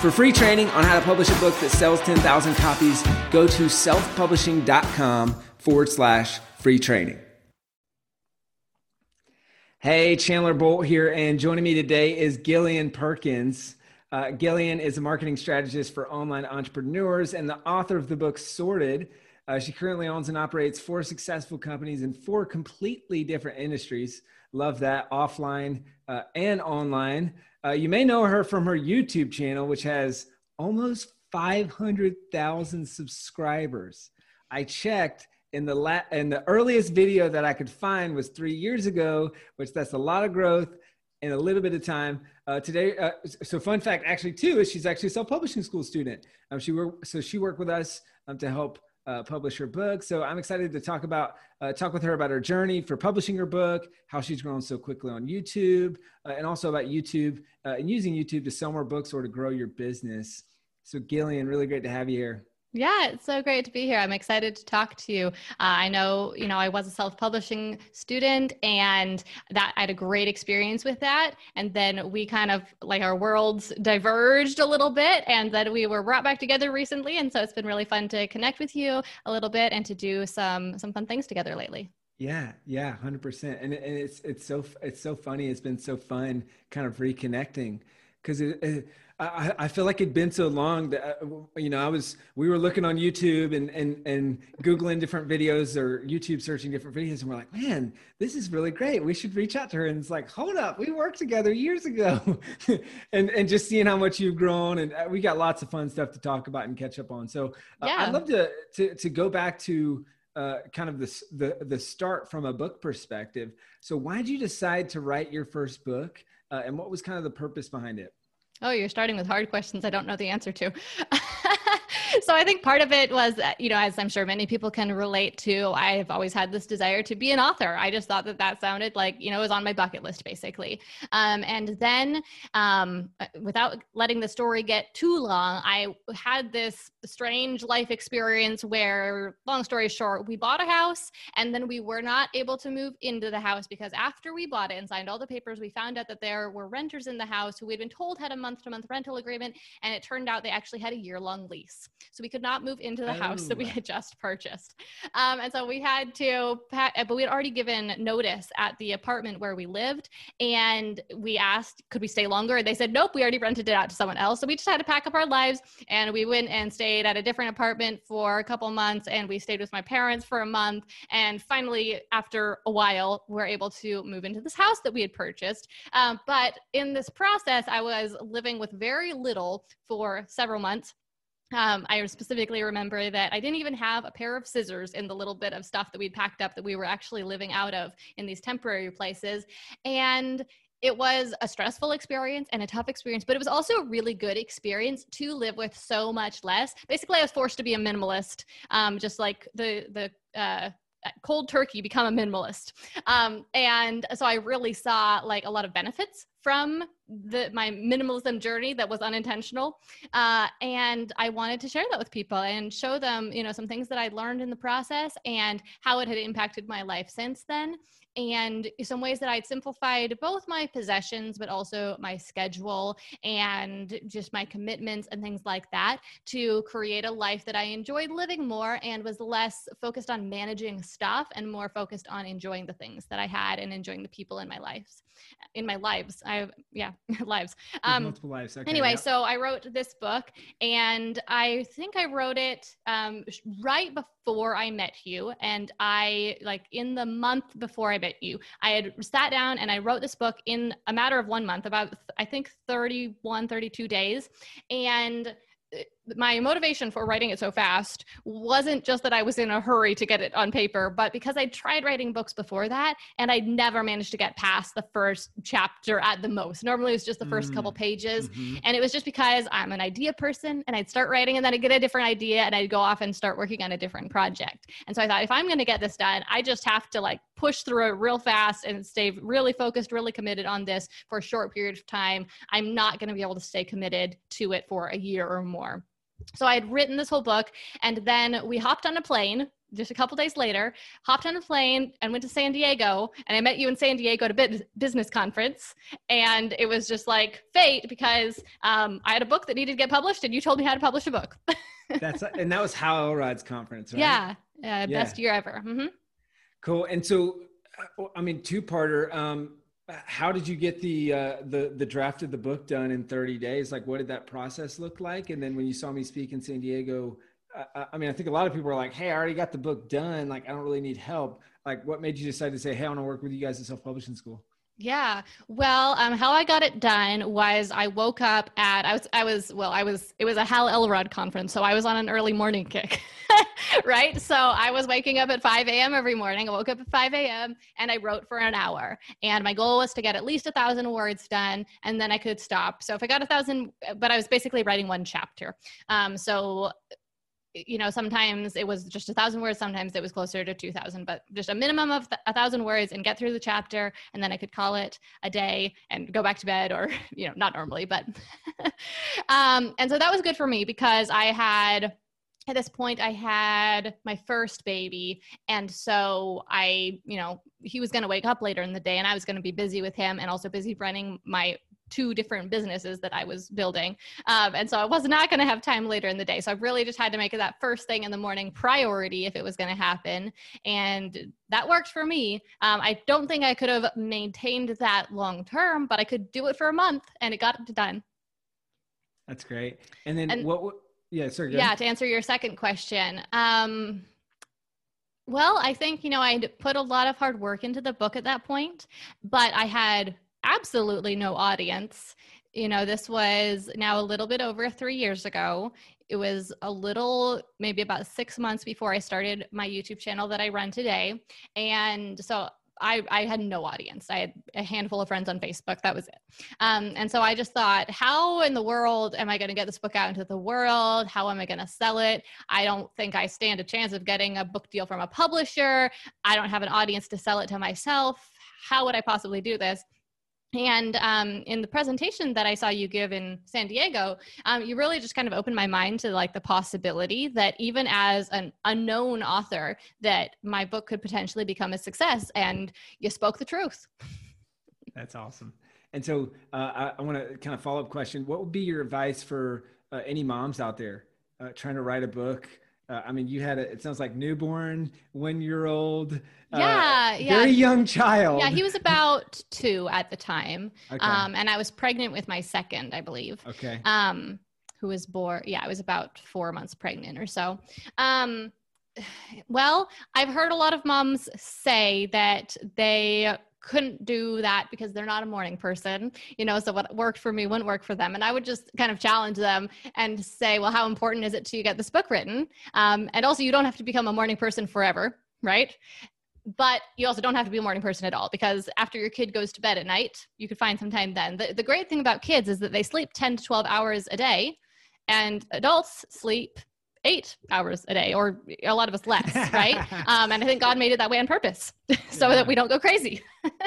For free training on how to publish a book that sells 10,000 copies, go to selfpublishing.com forward slash free training. Hey, Chandler Bolt here, and joining me today is Gillian Perkins. Uh, Gillian is a marketing strategist for online entrepreneurs and the author of the book Sorted. Uh, she currently owns and operates four successful companies in four completely different industries. Love that, offline uh, and online. Uh, you may know her from her YouTube channel, which has almost 500,000 subscribers. I checked in the la- and the earliest video that I could find was three years ago, which that's a lot of growth in a little bit of time. Uh, today, uh, so fun fact actually too is she's actually a self-publishing school student. Um, she worked so she worked with us um, to help uh, publish her book. So I'm excited to talk about uh, talk with her about her journey for publishing her book, how she's grown so quickly on YouTube, uh, and also about YouTube uh, and using YouTube to sell more books or to grow your business. So Gillian, really great to have you here. Yeah, it's so great to be here. I'm excited to talk to you. Uh, I know, you know, I was a self-publishing student, and that I had a great experience with that. And then we kind of like our worlds diverged a little bit, and then we were brought back together recently. And so it's been really fun to connect with you a little bit and to do some some fun things together lately. Yeah, yeah, hundred percent. And, and it's it's so it's so funny. It's been so fun, kind of reconnecting, because I, I feel like it'd been so long that uh, you know I was we were looking on YouTube and and and googling different videos or YouTube searching different videos and we're like man this is really great. We should reach out to her. And it's like hold up we worked together years ago. And and just seeing how much you've grown and uh, we got lots of fun stuff to talk about and catch up on. So uh, yeah. I'd love to to to go back to uh, kind of the, the the start from a book perspective. So why did you decide to write your first book uh, and what was kind of the purpose behind it Oh, you're starting with hard questions I don't know the answer to. so I think part of it was, you know, as I'm sure many people can relate to, I've always had this desire to be an author. I just thought that that sounded like, you know, it was on my bucket list basically. Um, and then um, without letting the story get too long, I had this strange life experience where, long story short, we bought a house and then we were not able to move into the house because after we bought it and signed all the papers, we found out that there were renters in the house who we'd been told had a month to month rental agreement. And it turned out they actually had a year long lease. So we could not move into the oh. house that we oh. had just purchased. Um, and so we had to, but we had already given notice at the apartment where we lived. And we asked, could we stay longer? And they said, nope, we already rented it out to someone else. So we just had to pack up our lives and we went and stayed at a different apartment for a couple months. And we stayed with my parents for a month. And finally, after a while, we're able to move into this house that we had purchased. Um, but in this process, I was living with very little for several months um, I specifically remember that I didn't even have a pair of scissors in the little bit of stuff that we'd packed up that we were actually living out of in these temporary places. And it was a stressful experience and a tough experience, but it was also a really good experience to live with so much less. Basically, I was forced to be a minimalist, um, just like the the uh, cold turkey become a minimalist um, and so i really saw like a lot of benefits from the my minimalism journey that was unintentional uh, and i wanted to share that with people and show them you know some things that i learned in the process and how it had impacted my life since then and some ways that I'd simplified both my possessions, but also my schedule and just my commitments and things like that to create a life that I enjoyed living more and was less focused on managing stuff and more focused on enjoying the things that I had and enjoying the people in my lives. In my lives, I yeah, lives. Um, multiple lives. Okay, anyway, so I wrote this book, and I think I wrote it um, right before I met you, and I like in the month before I met you. I had sat down and I wrote this book in a matter of one month, about I think 31, 32 days. And my motivation for writing it so fast wasn't just that I was in a hurry to get it on paper, but because I tried writing books before that and I'd never managed to get past the first chapter at the most. Normally it was just the first mm. couple pages. Mm-hmm. And it was just because I'm an idea person and I'd start writing and then I'd get a different idea and I'd go off and start working on a different project. And so I thought if I'm going to get this done, I just have to like push through it real fast and stay really focused, really committed on this for a short period of time. I'm not going to be able to stay committed to it for a year or more. So I had written this whole book, and then we hopped on a plane just a couple days later, hopped on a plane and went to San Diego. And I met you in San Diego at a business conference. And it was just like fate because um, I had a book that needed to get published, and you told me how to publish a book. That's and that was Hal Elrod's conference, right? Yeah, uh, best year ever. Mm-hmm. Cool. And so, uh, I mean, two parter. Um, how did you get the uh, the the draft of the book done in 30 days? Like, what did that process look like? And then when you saw me speak in San Diego, I mean, I think a lot of people are like, "Hey, I already got the book done. Like, I don't really need help." Like, what made you decide to say, "Hey, I want to work with you guys at Self Publishing School"? Yeah. Well, um, how I got it done was I woke up at I was I was well I was it was a Hal Elrod conference, so I was on an early morning kick, right? So I was waking up at 5 a.m. every morning. I woke up at 5 a.m. and I wrote for an hour, and my goal was to get at least a thousand words done, and then I could stop. So if I got a thousand, but I was basically writing one chapter. Um, so you know sometimes it was just a thousand words sometimes it was closer to 2000 but just a minimum of a thousand words and get through the chapter and then i could call it a day and go back to bed or you know not normally but um, and so that was good for me because i had at this point i had my first baby and so i you know he was going to wake up later in the day and i was going to be busy with him and also busy running my two different businesses that I was building. Um, and so I was not going to have time later in the day. So I really just had to make it that first thing in the morning priority if it was going to happen. And that worked for me. Um, I don't think I could have maintained that long term, but I could do it for a month and it got done. That's great. And then and, what, yeah, sorry. Yeah, to answer your second question. Um, well, I think, you know, I'd put a lot of hard work into the book at that point, but I had absolutely no audience. You know, this was now a little bit over three years ago. It was a little, maybe about six months before I started my YouTube channel that I run today. And so I, I had no audience. I had a handful of friends on Facebook. That was it. Um, and so I just thought, how in the world am I going to get this book out into the world? How am I going to sell it? I don't think I stand a chance of getting a book deal from a publisher. I don't have an audience to sell it to myself. How would I possibly do this? And um, in the presentation that I saw you give in San Diego, um, you really just kind of opened my mind to like the possibility that even as an unknown author, that my book could potentially become a success. And you spoke the truth. That's awesome. And so uh, I, I want to kind of follow up question: What would be your advice for uh, any moms out there uh, trying to write a book? Uh, I mean, you had a, it sounds like newborn, one year old. Uh, yeah, yeah. Very young child. Yeah, he was about two at the time. Okay. Um, and I was pregnant with my second, I believe. Okay. Um, who was born, yeah, I was about four months pregnant or so. Um, well, I've heard a lot of moms say that they couldn't do that because they're not a morning person, you know, so what worked for me wouldn't work for them. And I would just kind of challenge them and say, well, how important is it to you get this book written? Um, and also, you don't have to become a morning person forever, right? But you also don't have to be a morning person at all because after your kid goes to bed at night, you could find some time then. The, the great thing about kids is that they sleep 10 to 12 hours a day, and adults sleep eight hours a day, or a lot of us less, right? um, and I think God made it that way on purpose, so yeah. that we don't go crazy.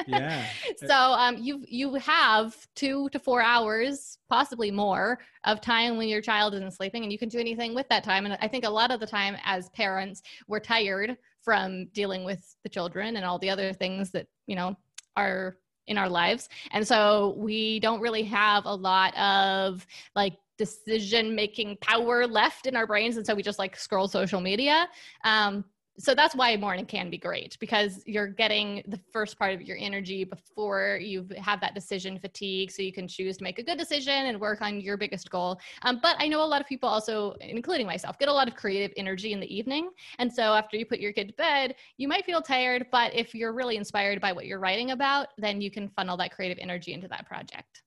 yeah. So um, you you have two to four hours, possibly more, of time when your child isn't sleeping, and you can do anything with that time. And I think a lot of the time, as parents, we're tired from dealing with the children and all the other things that you know are in our lives. And so we don't really have a lot of like decision making power left in our brains and so we just like scroll social media. Um, so that's why morning can be great because you're getting the first part of your energy before you have that decision fatigue so you can choose to make a good decision and work on your biggest goal. Um, but i know a lot of people also including myself get a lot of creative energy in the evening and so after you put your kid to bed you might feel tired but if you're really inspired by what you're writing about then you can funnel that creative energy into that project.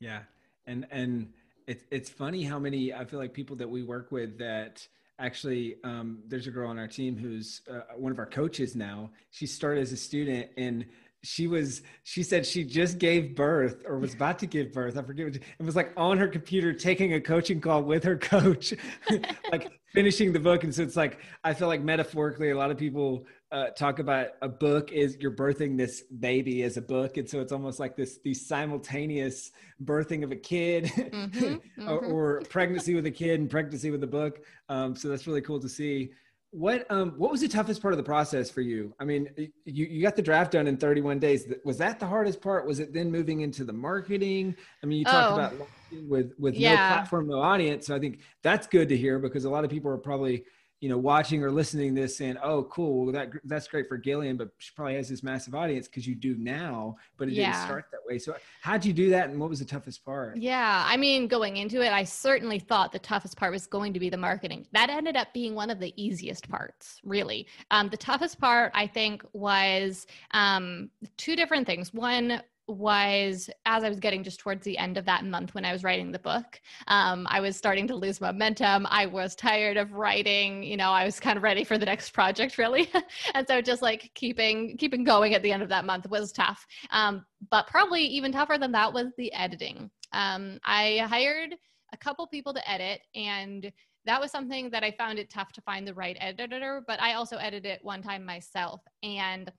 Yeah and and it's it's funny how many I feel like people that we work with that actually um, there's a girl on our team who's uh, one of our coaches now. She started as a student and she was she said she just gave birth or was about to give birth i forget it was like on her computer taking a coaching call with her coach like finishing the book and so it's like i feel like metaphorically a lot of people uh, talk about a book is you're birthing this baby as a book. And so it's almost like this the simultaneous birthing of a kid mm-hmm, mm-hmm. Or, or, pregnancy with a kid and pregnancy with a book. Um, so that's really cool to see. What um what was the toughest part of the process for you? I mean you, you got the draft done in 31 days. Was that the hardest part? Was it then moving into the marketing? I mean you talked oh, about with with yeah. no platform no audience. So i think that's good to hear because a lot of people are probably you know, watching or listening this saying, "Oh, cool, well, that that's great for Gillian, but she probably has this massive audience because you do now, but it yeah. didn't start that way." So, how'd you do that, and what was the toughest part? Yeah, I mean, going into it, I certainly thought the toughest part was going to be the marketing. That ended up being one of the easiest parts, really. Um, the toughest part, I think, was um, two different things. One was as I was getting just towards the end of that month when I was writing the book, um, I was starting to lose momentum. I was tired of writing. You know, I was kind of ready for the next project, really, and so just like keeping keeping going at the end of that month was tough. Um, but probably even tougher than that was the editing. Um, I hired a couple people to edit, and that was something that I found it tough to find the right editor. But I also edited it one time myself, and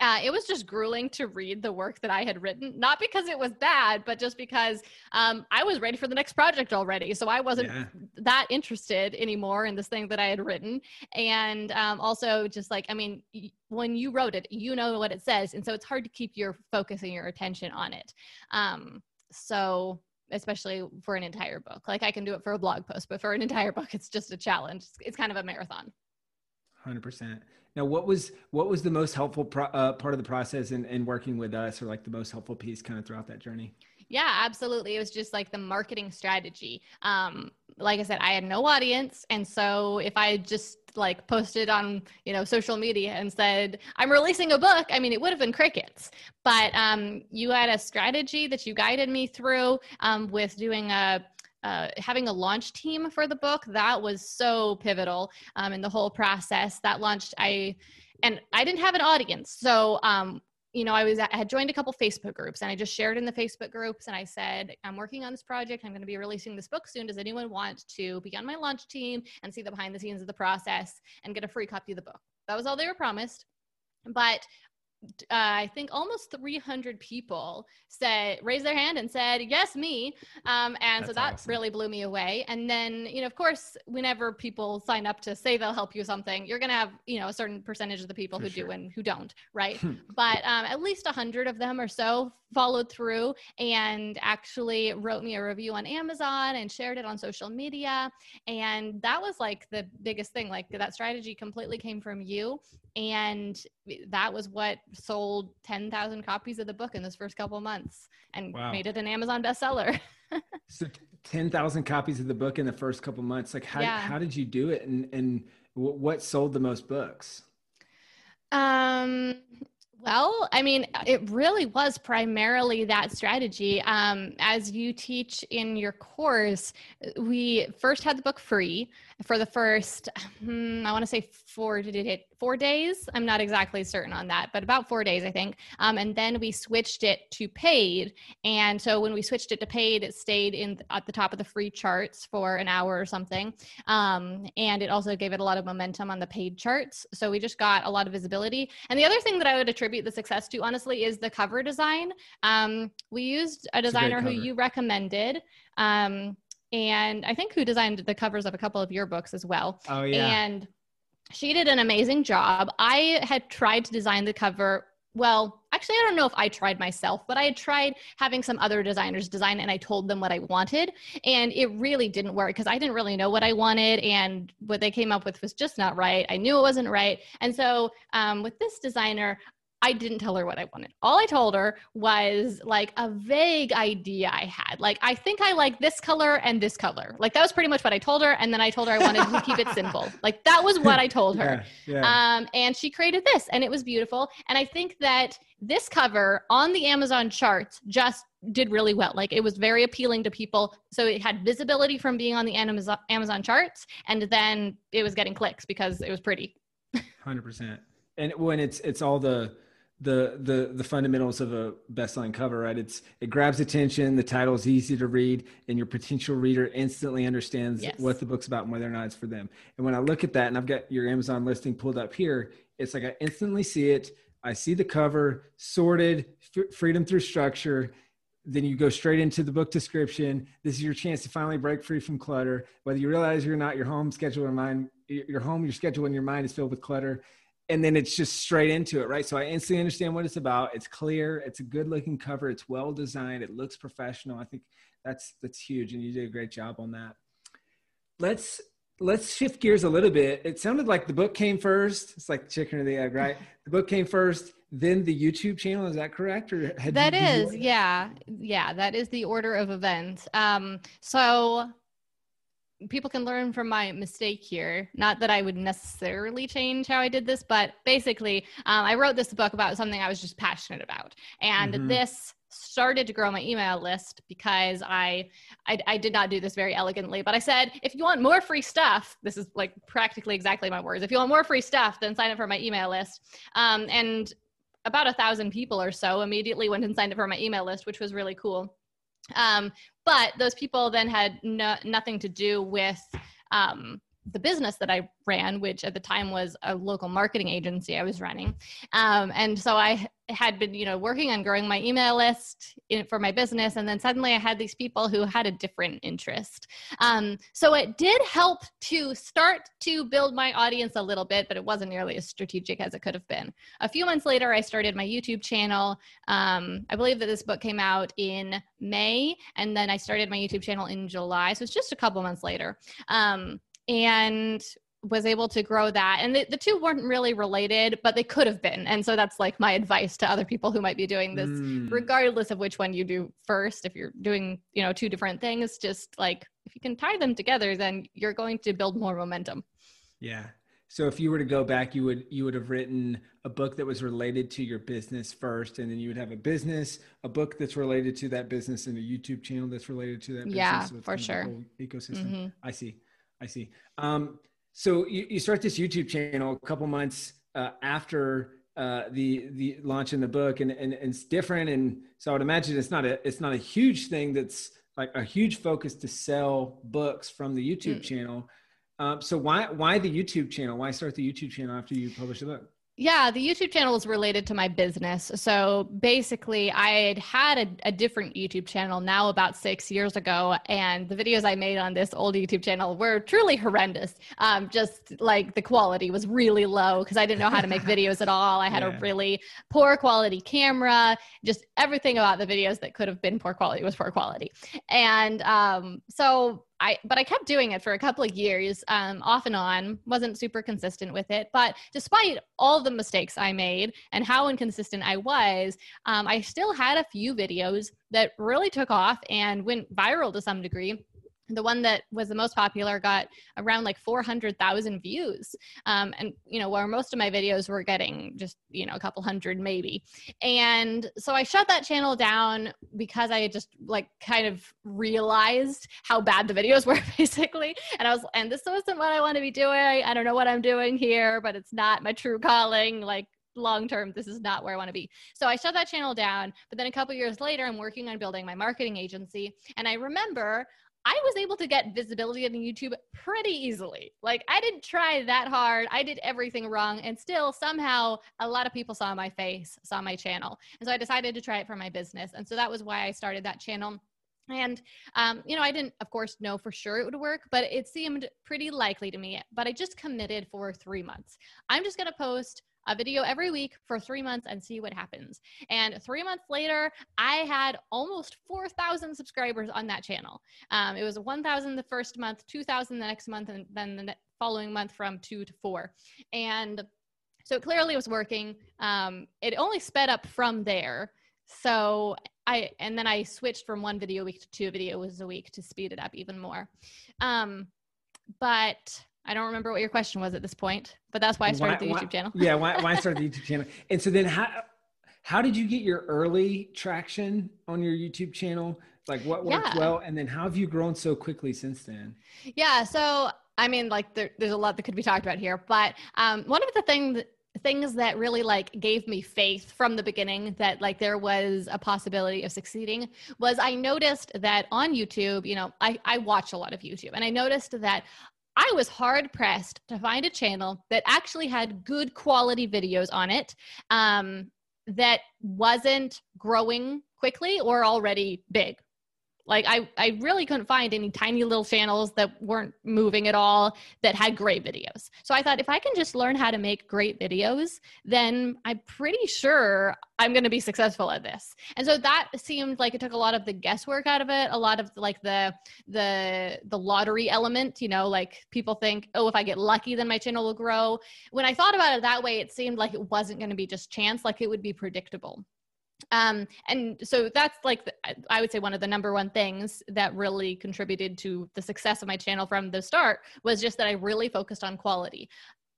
uh, it was just grueling to read the work that I had written, not because it was bad, but just because um, I was ready for the next project already. So I wasn't yeah. that interested anymore in this thing that I had written. And um, also, just like, I mean, when you wrote it, you know what it says. And so it's hard to keep your focus and your attention on it. Um, so especially for an entire book. Like I can do it for a blog post, but for an entire book, it's just a challenge. It's kind of a marathon. Hundred percent. Now, what was what was the most helpful pro, uh, part of the process in, in working with us, or like the most helpful piece, kind of throughout that journey? Yeah, absolutely. It was just like the marketing strategy. Um, like I said, I had no audience, and so if I just like posted on you know social media and said I'm releasing a book, I mean it would have been crickets. But um, you had a strategy that you guided me through um, with doing a uh, having a launch team for the book that was so pivotal um, in the whole process. That launched i and i didn't have an audience. So um, you know i was i had joined a couple facebook groups and i just shared in the facebook groups and i said i'm working on this project. I'm going to be releasing this book soon. Does anyone want to be on my launch team and see the behind the scenes of the process and get a free copy of the book? That was all they were promised. But uh, I think almost 300 people said raised their hand and said yes me um, and That's so that awesome. really blew me away and then you know of course whenever people sign up to say they'll help you something you're going to have you know a certain percentage of the people For who sure. do and who don't right but um, at least 100 of them or so followed through and actually wrote me a review on Amazon and shared it on social media and that was like the biggest thing like that strategy completely came from you and that was what sold 10,000 copies of the book in those first couple months and wow. made it an Amazon bestseller. so 10,000 copies of the book in the first couple months. Like how, yeah. how did you do it? And, and what sold the most books? Um, well, I mean, it really was primarily that strategy. Um, as you teach in your course, we first had the book free for the first, hmm, I want to say four, did it four days? I'm not exactly certain on that, but about four days, I think. Um, and then we switched it to paid. And so when we switched it to paid, it stayed in at the top of the free charts for an hour or something. Um, and it also gave it a lot of momentum on the paid charts. So we just got a lot of visibility. And the other thing that I would attribute the success to, honestly, is the cover design. Um, we used a designer a who you recommended. Um, and I think who designed the covers of a couple of your books as well. Oh yeah. And she did an amazing job. I had tried to design the cover. Well, actually, I don't know if I tried myself, but I had tried having some other designers design and I told them what I wanted. And it really didn't work because I didn't really know what I wanted. And what they came up with was just not right. I knew it wasn't right. And so um, with this designer, I didn't tell her what I wanted. All I told her was like a vague idea I had. Like, I think I like this color and this color. Like, that was pretty much what I told her. And then I told her I wanted to keep it simple. Like, that was what I told her. Yeah, yeah. Um, and she created this, and it was beautiful. And I think that this cover on the Amazon charts just did really well. Like it was very appealing to people. So it had visibility from being on the Amazon Amazon charts, and then it was getting clicks because it was pretty. Hundred percent. And when it's it's all the the the the fundamentals of a best-selling cover right? It's it grabs attention the title is easy to read and your potential reader instantly understands yes. what the book's about and whether or not it's for them. And when i look at that and i've got your amazon listing pulled up here it's like i instantly see it. I see the cover sorted f- freedom through structure. Then you go straight into the book description. This is your chance to finally break free from clutter. Whether you realize you're not your home schedule or mind your home your schedule and your mind is filled with clutter and then it's just straight into it, right? So I instantly understand what it's about. It's clear. It's a good looking cover. It's well designed. It looks professional. I think that's that's huge, and you did a great job on that. Let's let's shift gears a little bit. It sounded like the book came first. It's like chicken or the egg, right? The book came first, then the YouTube channel. Is that correct? Or that you, is, yeah, yeah. That is the order of events. Um, so people can learn from my mistake here. Not that I would necessarily change how I did this, but basically, um, I wrote this book about something I was just passionate about. And mm-hmm. this started to grow my email list because I, I, I did not do this very elegantly but i said if you want more free stuff this is like practically exactly my words if you want more free stuff then sign up for my email list um, and about a thousand people or so immediately went and signed up for my email list which was really cool um, but those people then had no, nothing to do with um, the business that I ran, which at the time was a local marketing agency I was running. Um, and so I had been, you know, working on growing my email list in, for my business. And then suddenly I had these people who had a different interest. Um, so it did help to start to build my audience a little bit, but it wasn't nearly as strategic as it could have been. A few months later, I started my YouTube channel. Um, I believe that this book came out in May, and then I started my YouTube channel in July. So it's just a couple months later. Um, and was able to grow that. And the, the two weren't really related but they could have been. And so that's like my advice to other people who might be doing this. Mm. regardless of which one you do first if you're doing you know two different things just like if you can tie them together then you're going to build more momentum. Yeah. So if you were to go back you would you would have written a book that was related to your business first and then you would have a business a book that's related to that business and a youtube channel that's related to that business. Yeah so for sure. ecosystem. Mm-hmm. i see I see. Um, so you, you start this YouTube channel a couple months uh, after uh, the the launch in the book, and, and, and it's different. And so I would imagine it's not a it's not a huge thing that's like a huge focus to sell books from the YouTube mm. channel. Um, so why why the YouTube channel? Why start the YouTube channel after you publish the book? Yeah, the YouTube channel is related to my business. So basically, I had had a, a, different YouTube channel now about six years ago, and the videos I made on this old YouTube channel were truly horrendous. Um, just like the quality was really low because I didn't know how to make videos at all. I had yeah. a really poor quality camera. Just everything about the videos that could have been poor quality was poor quality. And um, so I but I kept doing it for a couple of years, um, off and on. wasn't super consistent with it, but despite all the mistakes I made and how inconsistent I was, um, I still had a few videos that really took off and went viral to some degree the one that was the most popular got around like 400,000 views. Um, and, you know, where most of my videos were getting just, you know, a couple hundred maybe. And so I shut that channel down because I just like kind of realized how bad the videos were basically. And I was, and this wasn't what I want to be doing. I don't know what I'm doing here, but it's not my true calling. Like, long term this is not where i want to be so i shut that channel down but then a couple years later i'm working on building my marketing agency and i remember I was able to get visibility on YouTube pretty easily. Like I didn't try that hard. I did everything wrong and still somehow a lot of people saw my face, saw my channel. And so I decided to try it for my business. And so that was why I started that channel. And, um, you know, I didn't, of course, know for sure it would work, but it seemed pretty likely to me. But I just committed for three months. I'm just going to post a video every week for three months and see what happens. And three months later, I had almost 4,000 subscribers on that channel. Um, it was 1,000 the first month, 2,000 the next month, and then the following month from two to four. And so clearly it was working. Um, it only sped up from there. So I, and then I switched from one video a week to two videos a week to speed it up even more. Um, but I don't remember what your question was at this point, but that's why I started why, the YouTube why, channel. yeah, why, why I started the YouTube channel. And so then how How did you get your early traction on your YouTube channel? Like what worked yeah. well, and then how have you grown so quickly since then? Yeah, so I mean, like there, there's a lot that could be talked about here, but um, one of the things things that really like gave me faith from the beginning that like there was a possibility of succeeding was I noticed that on YouTube, you know, I, I watch a lot of YouTube and I noticed that I was hard pressed to find a channel that actually had good quality videos on it um, that wasn't growing quickly or already big. Like I, I really couldn't find any tiny little channels that weren't moving at all that had great videos. So I thought if I can just learn how to make great videos, then I'm pretty sure I'm going to be successful at this. And so that seemed like it took a lot of the guesswork out of it, a lot of like the the the lottery element, you know, like people think, "Oh, if I get lucky then my channel will grow." When I thought about it that way, it seemed like it wasn't going to be just chance, like it would be predictable um and so that's like the, i would say one of the number one things that really contributed to the success of my channel from the start was just that i really focused on quality.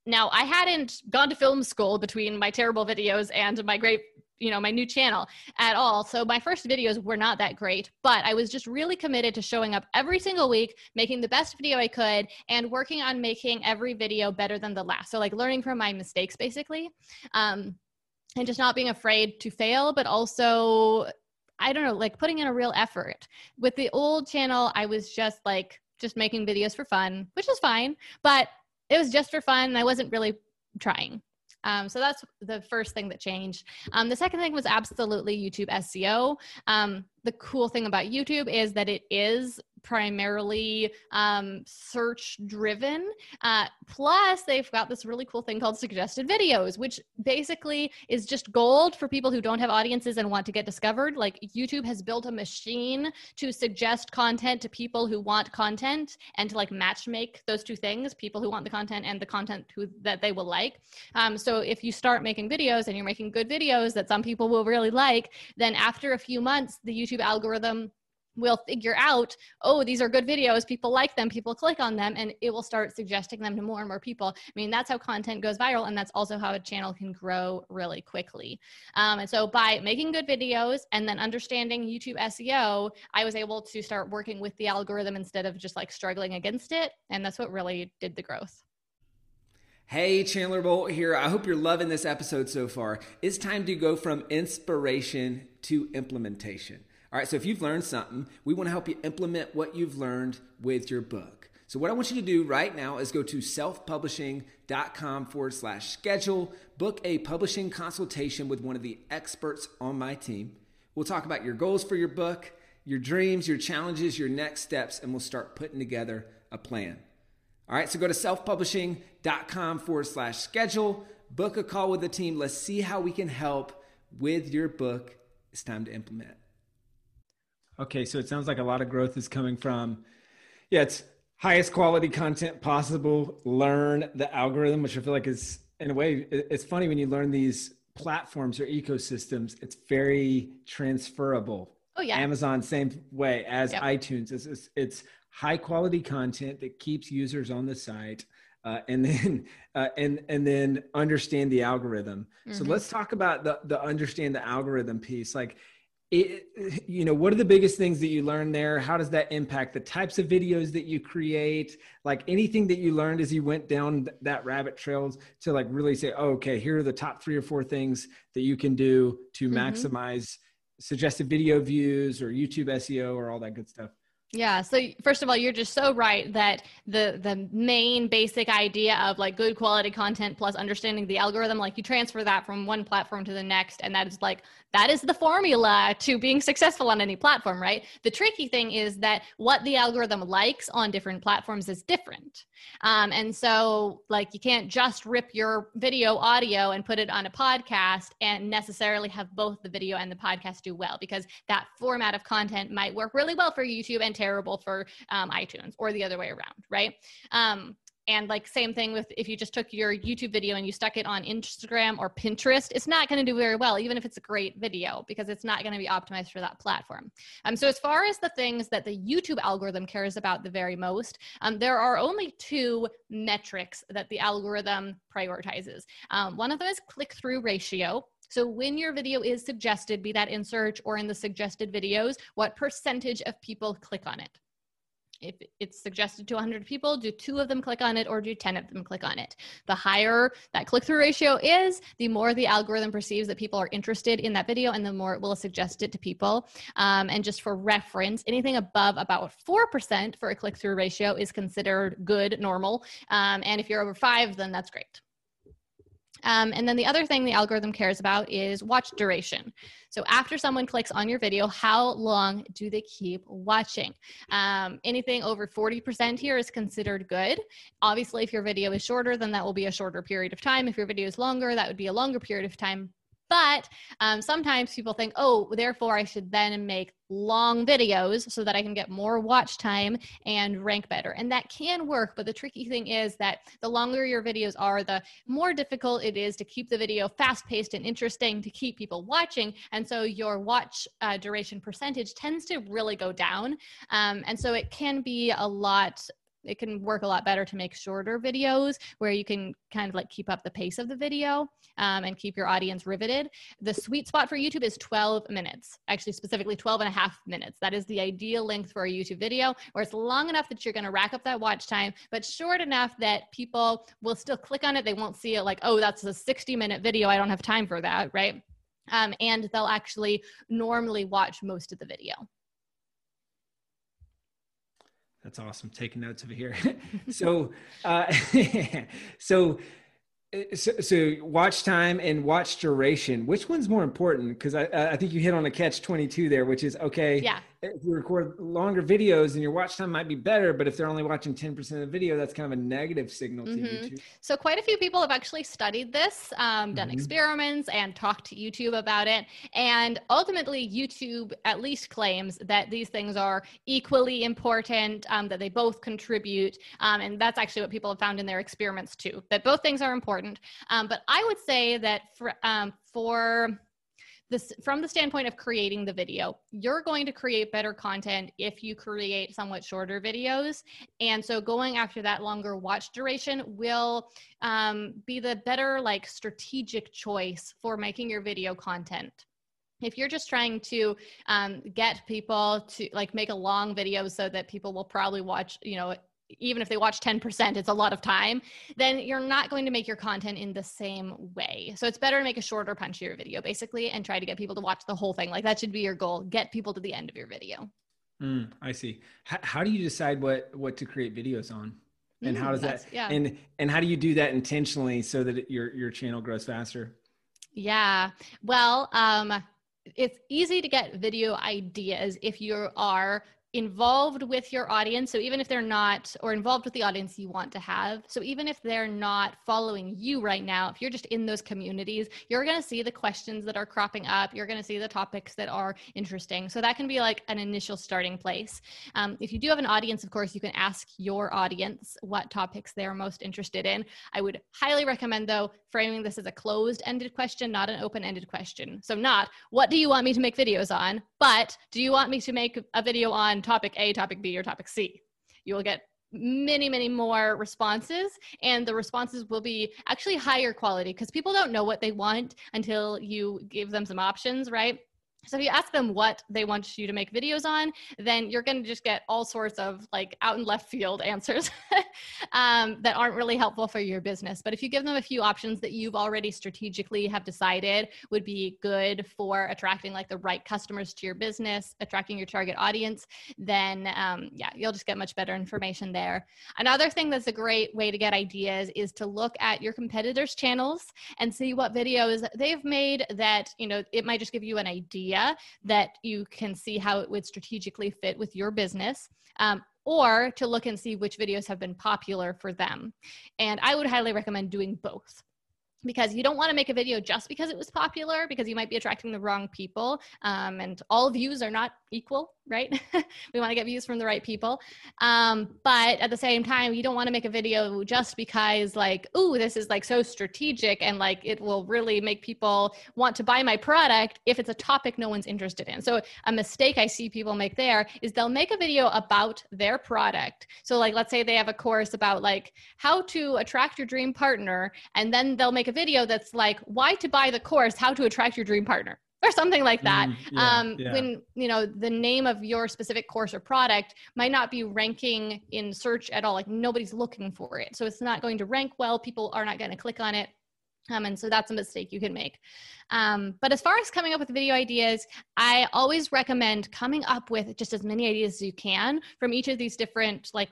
Now i hadn't gone to film school between my terrible videos and my great you know my new channel at all. So my first videos were not that great but i was just really committed to showing up every single week making the best video i could and working on making every video better than the last. So like learning from my mistakes basically. Um, and just not being afraid to fail, but also, I don't know, like putting in a real effort. With the old channel, I was just like, just making videos for fun, which is fine, but it was just for fun. I wasn't really trying. Um, so that's the first thing that changed. Um, the second thing was absolutely YouTube SEO. Um, the cool thing about YouTube is that it is primarily um, search driven. Uh, plus, they've got this really cool thing called suggested videos, which basically is just gold for people who don't have audiences and want to get discovered. Like YouTube has built a machine to suggest content to people who want content and to like match make those two things people who want the content and the content who, that they will like. Um, so if you start making videos and you're making good videos that some people will really like, then after a few months, the YouTube algorithm will figure out, oh, these are good videos. People like them. People click on them, and it will start suggesting them to more and more people. I mean, that's how content goes viral, and that's also how a channel can grow really quickly. Um, and so, by making good videos and then understanding YouTube SEO, I was able to start working with the algorithm instead of just like struggling against it. And that's what really did the growth. Hey, Chandler Bolt here. I hope you're loving this episode so far. It's time to go from inspiration to implementation. All right, so if you've learned something, we want to help you implement what you've learned with your book. So, what I want you to do right now is go to selfpublishing.com forward slash schedule, book a publishing consultation with one of the experts on my team. We'll talk about your goals for your book, your dreams, your challenges, your next steps, and we'll start putting together a plan. All right, so go to selfpublishing.com forward slash schedule, book a call with the team. Let's see how we can help with your book. It's time to implement. Okay, so it sounds like a lot of growth is coming from, yeah, it's highest quality content possible. Learn the algorithm, which I feel like is, in a way, it's funny when you learn these platforms or ecosystems, it's very transferable. Oh, yeah. Amazon, same way as yep. iTunes. It's, it's, it's, high quality content that keeps users on the site. Uh, and then uh, and and then understand the algorithm. Mm-hmm. So let's talk about the the understand the algorithm piece. Like it, you know what are the biggest things that you learned there? How does that impact the types of videos that you create? Like anything that you learned as you went down that rabbit trails to like really say oh, okay here are the top three or four things that you can do to mm-hmm. maximize suggested video views or youtube seo or all that good stuff yeah. So first of all, you're just so right that the the main basic idea of like good quality content plus understanding the algorithm, like you transfer that from one platform to the next, and that is like that is the formula to being successful on any platform, right? The tricky thing is that what the algorithm likes on different platforms is different. Um, and so, like, you can't just rip your video audio and put it on a podcast and necessarily have both the video and the podcast do well because that format of content might work really well for YouTube and terrible for um, iTunes or the other way around, right? Um, and like same thing with if you just took your youtube video and you stuck it on instagram or pinterest it's not going to do very well even if it's a great video because it's not going to be optimized for that platform um, so as far as the things that the youtube algorithm cares about the very most um, there are only two metrics that the algorithm prioritizes um, one of them is click through ratio So when your video is suggested, be that in search or in the suggested videos, what percentage of people click on it? if it's suggested to 100 people, do two of them click on it or do 10 of them click on it? The higher that click through ratio is, the more the algorithm perceives that people are interested in that video and the more it will suggest it to people. Um, and just for reference, anything above about 4% for a click through ratio is considered good, normal. Um, and if you're over five, then that's great. Um, and then the other thing the algorithm cares about is watch duration. So after someone clicks on your video, how long do they keep watching? Um, anything over 40% here is considered good. Obviously, if your video is shorter, then that will be a shorter period of time. If your video is longer, that would be a longer period of time. But um, sometimes people think, oh, therefore I should then make long videos so that I can get more watch time and rank better. And that can work, but the tricky thing is that the longer your videos are, the more difficult it is to keep the video fast paced and interesting to keep people watching. And so your watch uh, duration percentage tends to really go down. Um, and so it can be a lot it can work a lot better to make shorter videos where you can kind of like keep up the pace of the video um, and keep your audience riveted. The sweet spot for YouTube is 12 minutes, actually, specifically 12 and a half minutes. That is the ideal length for a YouTube video where it's long enough that you're going to rack up that watch time, but short enough that people will still click on it. They won't see it like, oh, that's a 60 minute video. I don't have time for that, right? Um, and they'll actually normally watch most of the video. That's awesome. Taking notes over here. so, uh, so, uh, so, so, watch time and watch duration. Which one's more important? Because I, I think you hit on a catch twenty two there, which is okay. Yeah if you record longer videos and your watch time might be better, but if they're only watching 10% of the video, that's kind of a negative signal to mm-hmm. YouTube. So quite a few people have actually studied this, um, done mm-hmm. experiments and talked to YouTube about it. And ultimately YouTube at least claims that these things are equally important, um, that they both contribute. Um, and that's actually what people have found in their experiments too, that both things are important. Um, but I would say that for, um, for this from the standpoint of creating the video you're going to create better content if you create somewhat shorter videos. And so going after that longer watch duration will um, be the better like strategic choice for making your video content. If you're just trying to um, get people to like make a long video so that people will probably watch you know even if they watch 10%, it's a lot of time, then you're not going to make your content in the same way. So it's better to make a shorter, punchier video basically and try to get people to watch the whole thing. Like that should be your goal. Get people to the end of your video. Mm, I see. H- how do you decide what what to create videos on? And mm, how does that yeah. and and how do you do that intentionally so that it, your your channel grows faster? Yeah. Well, um it's easy to get video ideas if you are involved with your audience. So even if they're not, or involved with the audience you want to have. So even if they're not following you right now, if you're just in those communities, you're going to see the questions that are cropping up. You're going to see the topics that are interesting. So that can be like an initial starting place. Um, if you do have an audience, of course, you can ask your audience what topics they're most interested in. I would highly recommend, though, framing this as a closed ended question, not an open ended question. So, not what do you want me to make videos on, but do you want me to make a video on topic A, topic B, or topic C? You will get many, many more responses, and the responses will be actually higher quality because people don't know what they want until you give them some options, right? So if you ask them what they want you to make videos on, then you're going to just get all sorts of like out in left field answers um, that aren't really helpful for your business. But if you give them a few options that you've already strategically have decided would be good for attracting like the right customers to your business, attracting your target audience, then um, yeah, you'll just get much better information there. Another thing that's a great way to get ideas is to look at your competitors' channels and see what videos they've made that you know it might just give you an idea idea that you can see how it would strategically fit with your business. Um, or to look and see which videos have been popular for them. And I would highly recommend doing both because you don't want to make a video just because it was popular because you might be attracting the wrong people um, and all views are not equal, right? we want to get views from the right people. Um, but at the same time, you don't want to make a video just because, like, oh, this is like so strategic and like it will really make people want to buy my product if it's a topic no one's interested in. So, a mistake I see people make there is they'll make a video about their product. So, like, let's say they have a course about like how to attract your dream partner, and then they'll make a video that's like, why to buy the course, how to attract your dream partner or something like that. Mm, yeah, um, yeah. When you know the name of your specific course or product might not be ranking in search at all, like nobody's looking for it, so it's not going to rank well. People are not going to click on it. Um, and so that's a mistake you can make. Um, but as far as coming up with video ideas, I always recommend coming up with just as many ideas as you can from each of these different like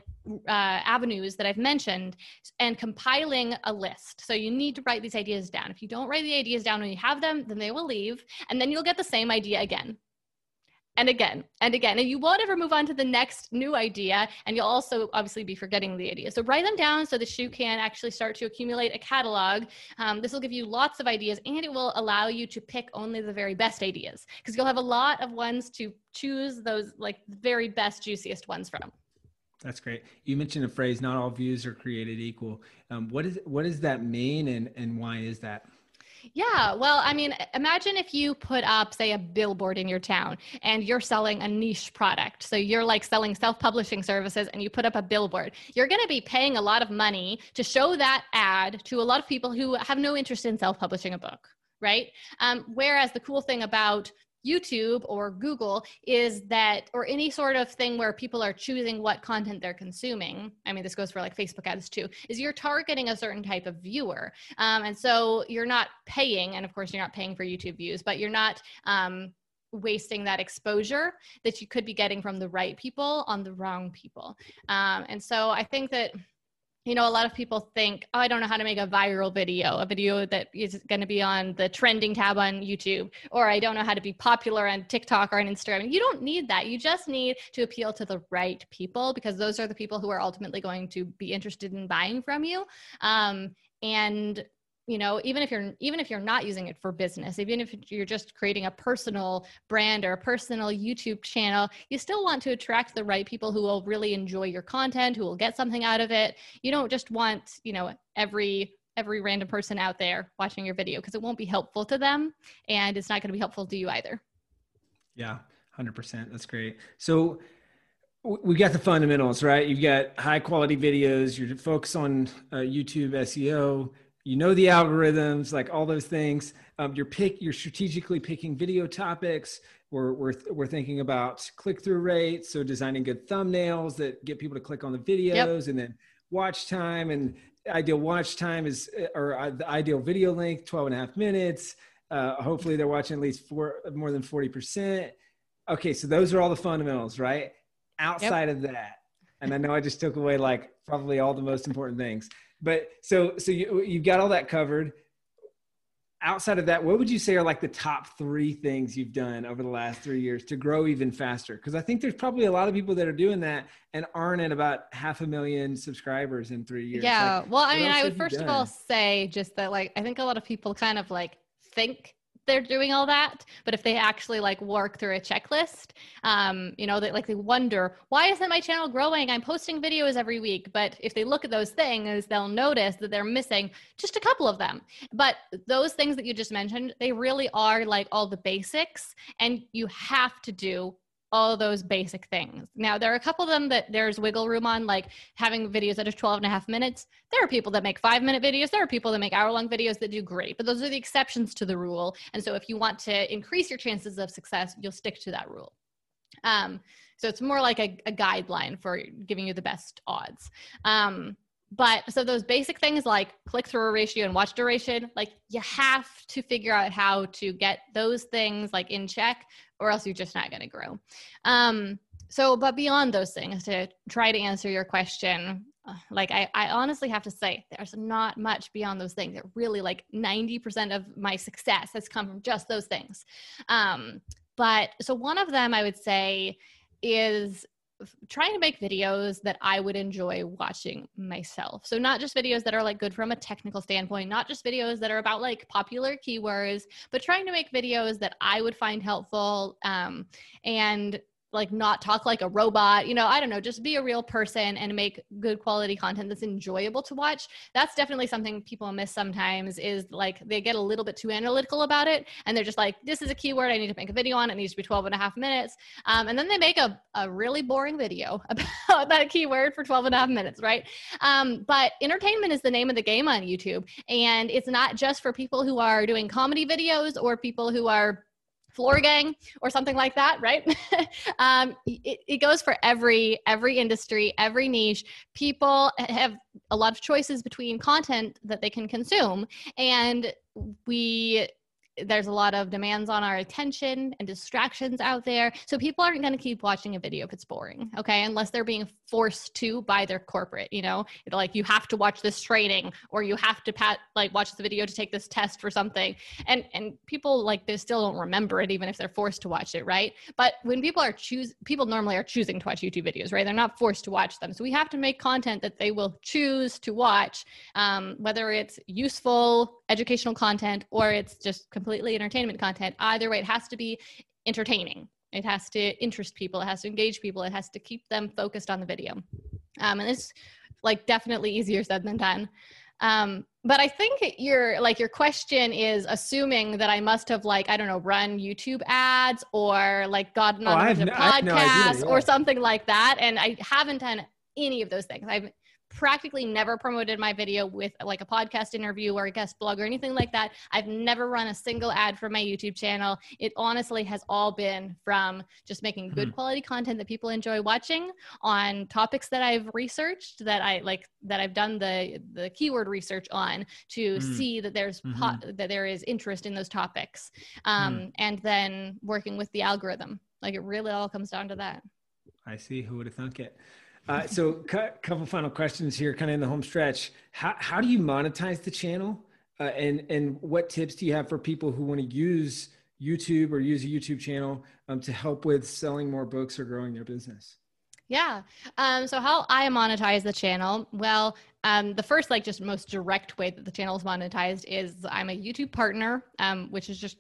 uh, avenues that I've mentioned and compiling a list. So you need to write these ideas down. If you don't write the ideas down when you have them, then they will leave and then you'll get the same idea again and again and again and you won't ever move on to the next new idea and you'll also obviously be forgetting the idea so write them down so that you can actually start to accumulate a catalog um, this will give you lots of ideas and it will allow you to pick only the very best ideas because you'll have a lot of ones to choose those like very best juiciest ones from that's great. You mentioned a phrase, not all views are created equal. Um, what, is, what does that mean and, and why is that? Yeah. Well, I mean, imagine if you put up, say, a billboard in your town and you're selling a niche product. So you're like selling self publishing services and you put up a billboard. You're going to be paying a lot of money to show that ad to a lot of people who have no interest in self publishing a book right? Um, whereas the cool thing about YouTube or Google is that, or any sort of thing where people are choosing what content they're consuming. I mean, this goes for like Facebook ads too, is you're targeting a certain type of viewer. Um, and so you're not paying, and of course, you're not paying for YouTube views, but you're not, um, wasting that exposure that you could be getting from the right people on the wrong people. Um, and so I think that you know, a lot of people think, oh, I don't know how to make a viral video, a video that is going to be on the trending tab on YouTube, or I don't know how to be popular on TikTok or on Instagram. You don't need that. You just need to appeal to the right people because those are the people who are ultimately going to be interested in buying from you. Um, and you know even if you're even if you're not using it for business even if you're just creating a personal brand or a personal youtube channel you still want to attract the right people who will really enjoy your content who will get something out of it. You don't just want you know every every random person out there watching your video because it won't be helpful to them and it's not going to be helpful to you either. Yeah 100% that's great. So we got the fundamentals right? You've got high quality videos you're focused on uh, youtube seo you know the algorithms, like all those things. Um, you're pick, you're strategically picking video topics. We're we're we're thinking about click through rates, so designing good thumbnails that get people to click on the videos, yep. and then watch time and ideal watch time is or uh, the ideal video length 12 and a half minutes. Uh, hopefully, they're watching at least four more than forty percent. Okay, so those are all the fundamentals, right? Outside yep. of that, and I know I just took away like probably all the most important things but so so you you've got all that covered. Outside of that what would you say are like the top three things you've done over the last three years to grow even faster? Because i think there's probably a lot of people that are doing that and aren't at about half a million subscribers in three years. Yeah. Like, well i mean i would first of all say just that like i think a lot of people kind of like think they're doing all that but if they actually like work through a checklist um you know that like they wonder why isn't my channel growing? I'm posting videos every week. But if they look at those things they'll notice that they're missing just a couple of them. But those things that you just mentioned they really are like all the basics and you have to do all those basic things. Now, there are a couple of them that there's wiggle room on, like having videos that are 12 and a half minutes. There are people that make five minute videos. There are people that make hour long videos that do great, but those are the exceptions to the rule. And so, if you want to increase your chances of success, you'll stick to that rule. Um, so, it's more like a, a, guideline for giving you the best odds. Um, but so those basic things like click through ratio and watch duration like you have to figure out how to get those things like in check or else you're just not going to grow. Um so but beyond those things to try to answer your question uh, like I, I honestly have to say there's not much beyond those things. That really like 90% of my success has come from just those things. Um but so one of them i would say is trying to make videos that I would enjoy watching myself. So not just videos that are like good from a technical standpoint, not just videos that are about like popular keywords, but trying to make videos that I would find helpful um, and like not talk like a robot you know i don't know just be a real person and make good quality content that's enjoyable to watch. That's definitely something people miss sometimes is like they get a little bit too analytical about it and they're just like this is a keyword i need to make a video on. It needs to be 12 and a half minutes. Um, and then they make a, a really boring video about that keyword for 12 and a half minutes right? Um, but entertainment is the name of the game on youtube and it's not just for people who are doing comedy videos or people who are floor gang or something like that right? Um, it, it goes for every every industry every niche. People have a lot of choices between content that they can consume. And we there's a lot of demands on our attention and distractions out there. So people aren't going to keep watching a video if it's boring, okay? Unless they're being forced to by their corporate, you know, like you have to watch this training or you have to pat like watch the video to take this test for something. And and people like they still don't remember it even if they're forced to watch it, right? But when people are choose people normally are choosing to watch YouTube videos, right? They're not forced to watch them. So we have to make content that they will choose to watch, um, whether it's useful educational content or it's just completely entertainment content. Either way, it has to be entertaining. It has to interest people. It has to engage people. It has to keep them focused on the video. Um, and it's like definitely easier said than done. Um, but I think your like your question is assuming that I must have like I don't know run YouTube ads or like gotten on oh, a podcast no idea, yeah. or something like that, and I haven't done any of those things. I've practically never promoted my video with like a podcast interview or a guest blog or anything like that. I've never run a single ad for my YouTube channel. It honestly has all been from just making good mm-hmm. quality content that people enjoy watching on topics that I've researched that I like that I've done the the keyword research on to mm-hmm. see that there's mm-hmm. po- that there is interest in those topics. Um, mm. and then working with the algorithm. Like it really all comes down to that. I see. Who would have thunk it? Uh, so, a couple final questions here, kind of in the home stretch. How how do you monetize the channel, uh, and and what tips do you have for people who want to use YouTube or use a YouTube channel um, to help with selling more books or growing their business? Yeah. Um, so how I monetize the channel? Well, um, the first, like, just most direct way that the channel is monetized is I'm a YouTube partner, um, which is just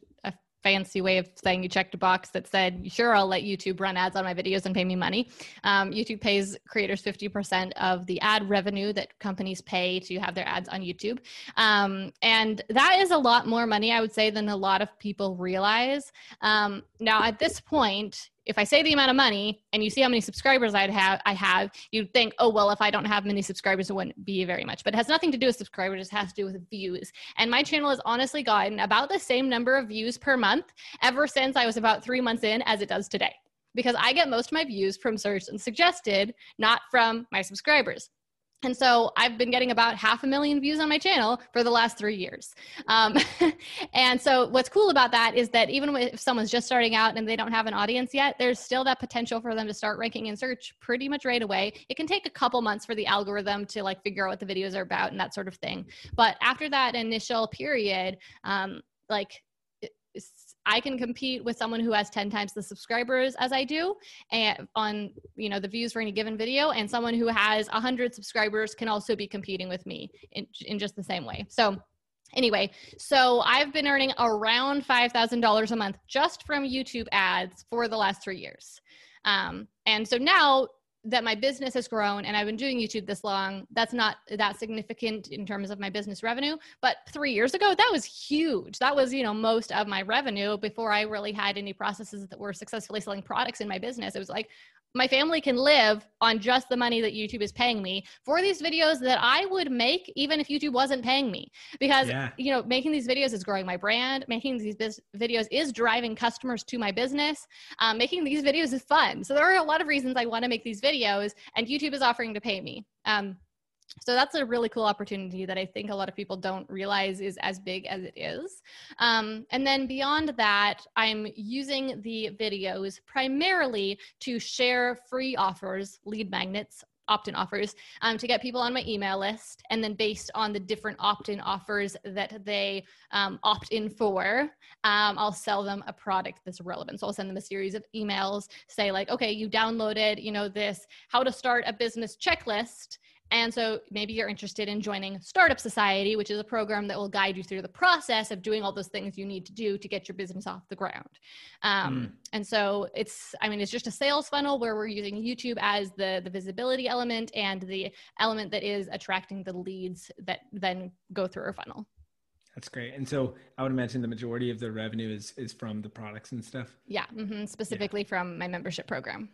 fancy way of saying you checked a box that said, sure, I'll let YouTube run ads on my videos and pay me money. Um, YouTube pays creators 50% of the ad revenue that companies pay to have their ads on YouTube. Um, and that is a lot more money, I would say, than a lot of people realize. Um, now, at this point, if I say the amount of money and you see how many subscribers I'd have, I have, you'd think, oh well, if I don't have many subscribers, it wouldn't be very much. But it has nothing to do with subscribers; it has to do with views. And my channel has honestly gotten about the same number of views per month ever since I was about three months in as it does today. Because I get most of my views from search and suggested, not from my subscribers. And so I've been getting about half a million views on my channel for the last three years. Um, and so what's cool about that is that even if someone's just starting out and they don't have an audience yet, there's still that potential for them to start ranking in search pretty much right away. It can take a couple months for the algorithm to like figure out what the videos are about and that sort of thing. But after that initial period, um, like I can compete with someone who has 10 times the subscribers as I do and on you know the views for any given video and someone who has 100 subscribers can also be competing with me in, in just the same way. So anyway, so I've been earning around $5,000 a month just from YouTube ads for the last 3 years. Um, and so now that my business has grown and I've been doing YouTube this long, that's not that significant in terms of my business revenue. But three years ago, that was huge. That was, you know, most of my revenue before I really had any processes that were successfully selling products in my business. It was like, my family can live on just the money that YouTube is paying me for these videos that I would make even if YouTube wasn't paying me. Because, yeah. you know, making these videos is growing my brand, making these biz- videos is driving customers to my business. Um, making these videos is fun. So there are a lot of reasons I want to make these videos, and YouTube is offering to pay me. Um, so that's a really cool opportunity that I think a lot of people don't realize is as big as it is. Um, and then beyond that, I'm using the videos primarily to share free offers, lead magnets opt-in offers um, to get people on my email list and then based on the different opt-in offers that they um, opt in for um, i'll sell them a product that's relevant so i'll send them a series of emails say like okay you downloaded you know this how to start a business checklist and so maybe you're interested in joining Startup Society, which is a program that will guide you through the process of doing all those things you need to do to get your business off the ground. Um, mm. And so it's, I mean, it's just a sales funnel where we're using YouTube as the, the visibility element and the element that is attracting the leads that then go through our funnel. That's great. And so I would imagine the majority of the revenue is, is from the products and stuff. Yeah. Mm-hmm, specifically yeah. from my membership program.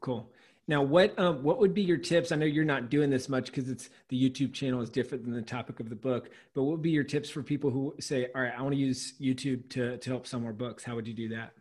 Cool. Now, what um, what would be your tips? I know you're not doing this much because it's the YouTube channel is different than the topic of the book. But what would be your tips for people who say, "All right, I want to use YouTube to to help sell more books"? How would you do that?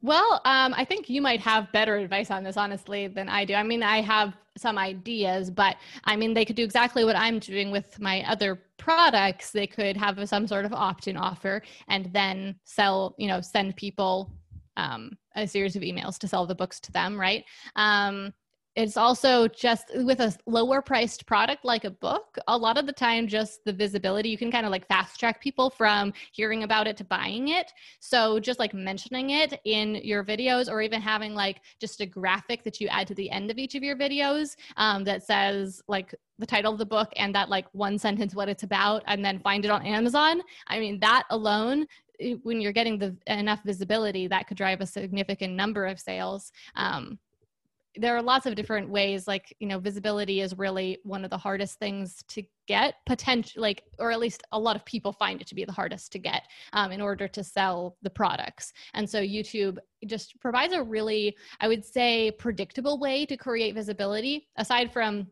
Well, um, I think you might have better advice on this, honestly, than I do. I mean, I have some ideas, but I mean, they could do exactly what I'm doing with my other products. They could have some sort of opt-in offer and then sell, you know, send people um, a series of emails to sell the books to them, right? Um, it's also just with a lower priced product like a book a lot of the time just the visibility you can kind of like fast track people from hearing about it to buying it so just like mentioning it in your videos or even having like just a graphic that you add to the end of each of your videos um, that says like the title of the book and that like one sentence what it's about and then find it on amazon i mean that alone when you're getting the enough visibility that could drive a significant number of sales. Um, there are lots of different ways like you know visibility is really one of the hardest things to get potential like or at least a lot of people find it to be the hardest to get um, in order to sell the products. And so youtube just provides a really i would say predictable way to create visibility aside from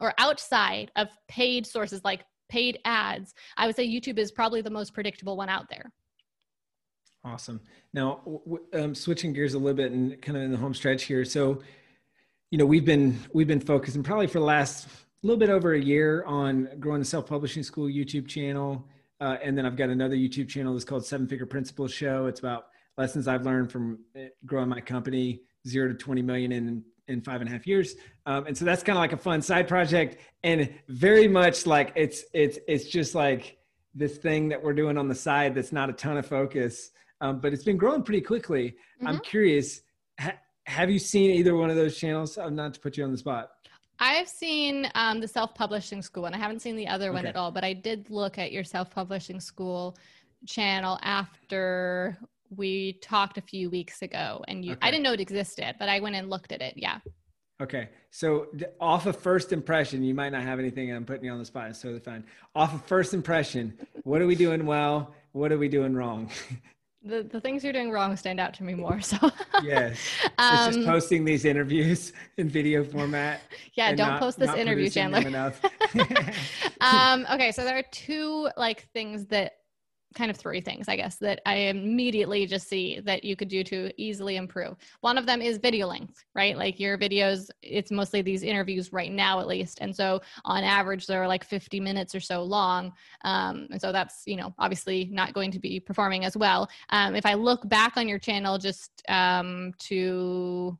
or outside of paid sources like paid ads. I would say youtube is probably the most predictable one out there Awesome. Now, um, switching gears a little bit and kind of in the home stretch here. So, you know, we've been we've been focusing probably for the last little bit over a year on growing the self publishing school YouTube channel, uh, and then I've got another YouTube channel that's called Seven Figure Principles Show. It's about lessons I've learned from eh, growing my company zero to twenty million in in five and a half years. Um, and so that's kind of like a fun side project, and very much like it's it's it's just like this thing that we're doing on the side that's not a ton of focus um, but it's been growing pretty quickly. Mm-hmm. I'm curious, ha- have you seen either one of those channels? I'm not to put you on the spot. I've seen um, the self publishing school, and I haven't seen the other okay. one at all. But I did look at your self publishing school channel after we talked a few weeks ago, and you. Okay. I didn't know it existed, but I went and looked at it. Yeah. Okay, so off of first impression, you might not have anything. I'm putting you on the spot. It's totally fine. Off of first impression, what are we doing well? What are we doing wrong? the, the things you're doing wrong stand out to me more. So yes, um, it's just posting these interviews in video format. Yeah, don't not, post this interview, Chandler. um, okay, so there are two like things that kind of three things, I guess, that I immediately just see that you could do to easily improve. One of them is video length, right? Like your videos, it's mostly these interviews right now, at least. And so on average, they're like 50 minutes or so long. Um, and so that's, you know, obviously not going to be performing as well. Um, if I look back on your channel just um, to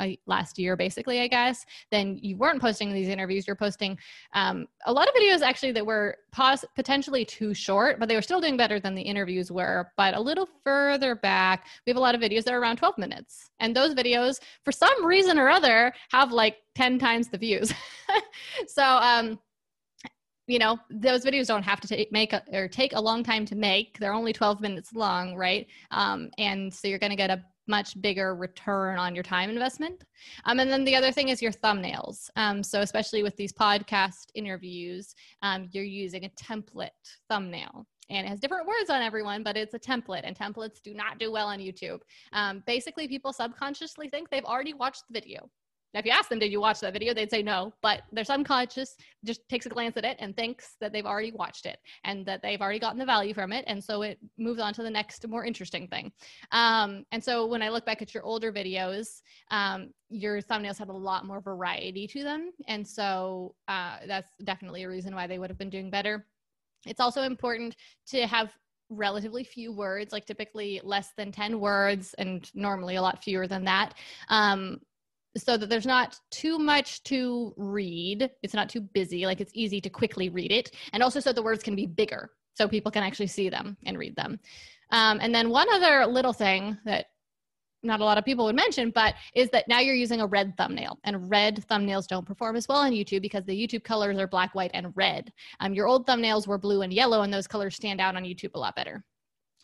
uh, last year, basically, I guess, then you weren't posting these interviews. You're posting um, a lot of videos actually that were pos- potentially too short, but they were still doing better than the interviews were. But a little further back, we have a lot of videos that are around 12 minutes. And those videos, for some reason or other, have like 10 times the views. so, um, you know those videos don't have to take, make a, or take a long time to make they're only 12 minutes long right um, and so you're going to get a much bigger return on your time investment. Um, and then the other thing is your thumbnails. Um, so, especially with these podcast interviews, um, you're using a template thumbnail. And it has different words on everyone, but it's a template, and templates do not do well on YouTube. Um, basically, people subconsciously think they've already watched the video. Now, if you ask them, did you watch that video? They'd say no, but their subconscious just takes a glance at it and thinks that they've already watched it and that they've already gotten the value from it. And so it moves on to the next more interesting thing. Um, and so when I look back at your older videos, um, your thumbnails had a lot more variety to them. And so uh, that's definitely a reason why they would have been doing better. It's also important to have relatively few words, like typically less than 10 words, and normally a lot fewer than that. Um, so that there's not too much to read. It's not too busy, like it's easy to quickly read it. And also so the words can be bigger so people can actually see them and read them. Um, and then one other little thing that not a lot of people would mention, but is that now you're using a red thumbnail, and red thumbnails don't perform as well on YouTube because the YouTube colors are black, white, and red. Um, your old thumbnails were blue and yellow, and those colors stand out on YouTube a lot better.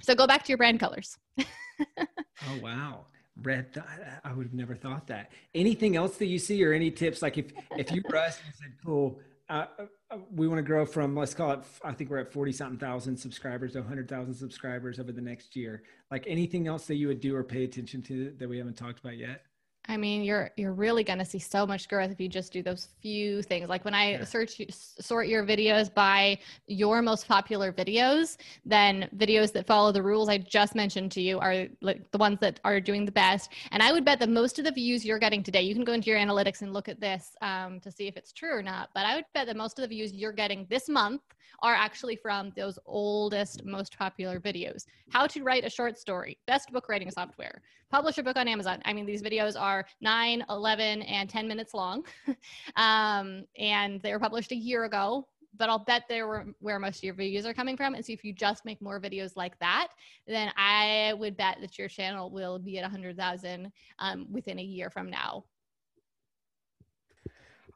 So go back to your brand colors. oh wow, red! Th- I would have never thought that. Anything else that you see, or any tips? Like if if you were us and said, "Cool, uh, uh, we want to grow from let's call it i think we're at 40 something thousand subscribers to 100000 subscribers over the next year like anything else that you would do or pay attention to that we haven't talked about yet I mean, you're you're really going to see so much growth if you just do those few things. Like when I yeah. search sort your videos by your most popular videos, then videos that follow the rules I just mentioned to you are like the ones that are doing the best. And I would bet that most of the views you're getting today, you can go into your analytics and look at this um, to see if it's true or not. But I would bet that most of the views you're getting this month are actually from those oldest, most popular videos. How to write a short story, best book writing software, publish a book on Amazon. I mean, these videos are 9, 11, and 10 minutes long. um, and they were published a year ago. But I'll bet they were where most of your views are coming from. And so if you just make more videos like that, then I would bet that your channel will be at 100,000 um, within a year from now.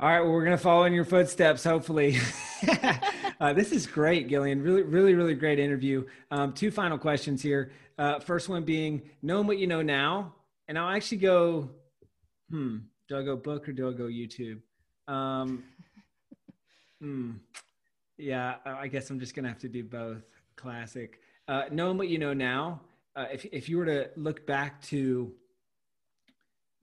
All right, well, we're going to follow in your footsteps, hopefully. uh, this is great, Gillian. Really, really, really great interview. Um, two final questions here. Uh, first one being knowing what you know now, and I'll actually go, hmm, do I go book or do I go YouTube? Um, hmm, yeah, I guess I'm just gonna have to do both. Classic. Uh, knowing what you know now, uh, if if you were to look back to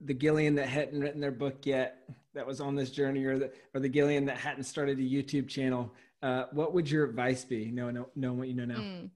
the Gillian that hadn't written their book yet, that was on this journey, or the or the Gillian that hadn't started a YouTube channel, uh, what would your advice be? Knowing knowing what you know now. Mm.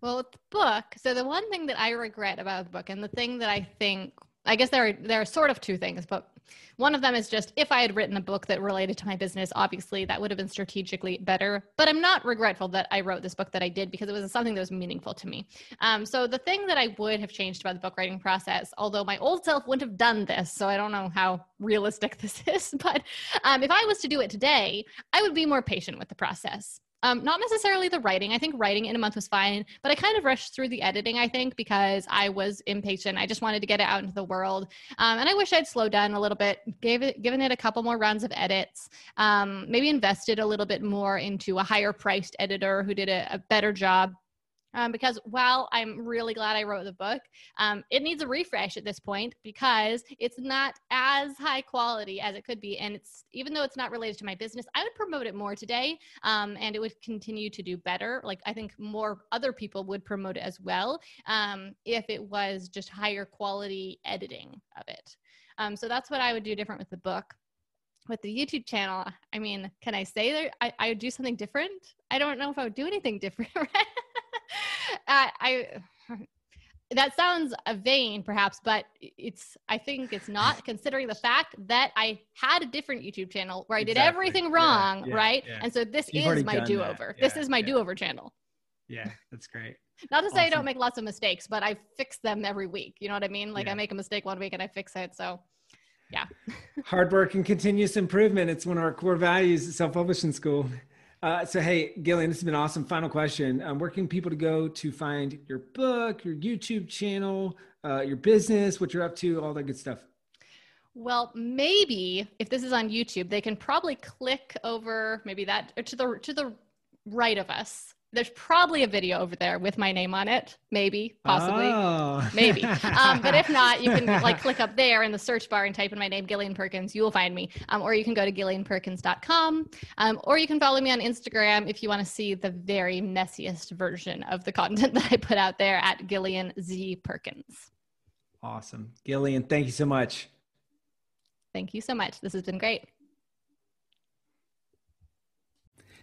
Well, with the book, so the one thing that I regret about the book, and the thing that I think, I guess there are there are sort of two things, but one of them is just if I had written a book that related to my business, obviously that would have been strategically better. But I'm not regretful that I wrote this book that I did because it was something that was meaningful to me. Um, so the thing that I would have changed about the book writing process, although my old self wouldn't have done this, so I don't know how realistic this is, but um, if I was to do it today, I would be more patient with the process. Um, not necessarily the writing. I think writing in a month was fine, but I kind of rushed through the editing, I think, because I was impatient. I just wanted to get it out into the world. Um, and I wish I'd slowed down a little bit, gave it, given it a couple more rounds of edits, um, maybe invested a little bit more into a higher priced editor who did a, a better job um, because while I'm really glad I wrote the book, um, it needs a refresh at this point because it's not as high quality as it could be. And it's even though it's not related to my business, I would promote it more today um, and it would continue to do better. Like I think more other people would promote it as well um, if it was just higher quality editing of it. Um, so that's what I would do different with the book with the YouTube channel, I mean, can I say that I, I would do something different? I don't know if I would do anything different. Right? Uh, I, I that sounds vain perhaps but it's i think it's not considering the fact that i had a different youtube channel where i did exactly. everything wrong yeah, yeah, right? yeah. and so this You've is my do-over. This is my do-over channel. Yeah that's great. Not to say awesome. i don't make lots of mistakes but i fix them every week. You know what i mean? Like i make a mistake one week and i fix it so yeah. Hard work and continuous improvement. It's one of our core values at self-publishing school uh, so, hey, Gillian, this has been awesome. Final question. Um, where can people to go to find your book, your YouTube channel, uh, your business, what you're up to, all that good stuff? Well, maybe if this is on YouTube, they can probably click over maybe that to the to the right of us there's probably a video over there with my name on it. Maybe possibly. Oh. maybe. Um, but if not you can like click up there in the search bar and type in my name gillian perkins. You will find me. Um, or you can go to gillianperkins.com um, or you can follow me on instagram if you want to see the very messiest version of the content that i put out there at gillian z perkins. Awesome. Gillian thank you so much. Thank you so much. This has been great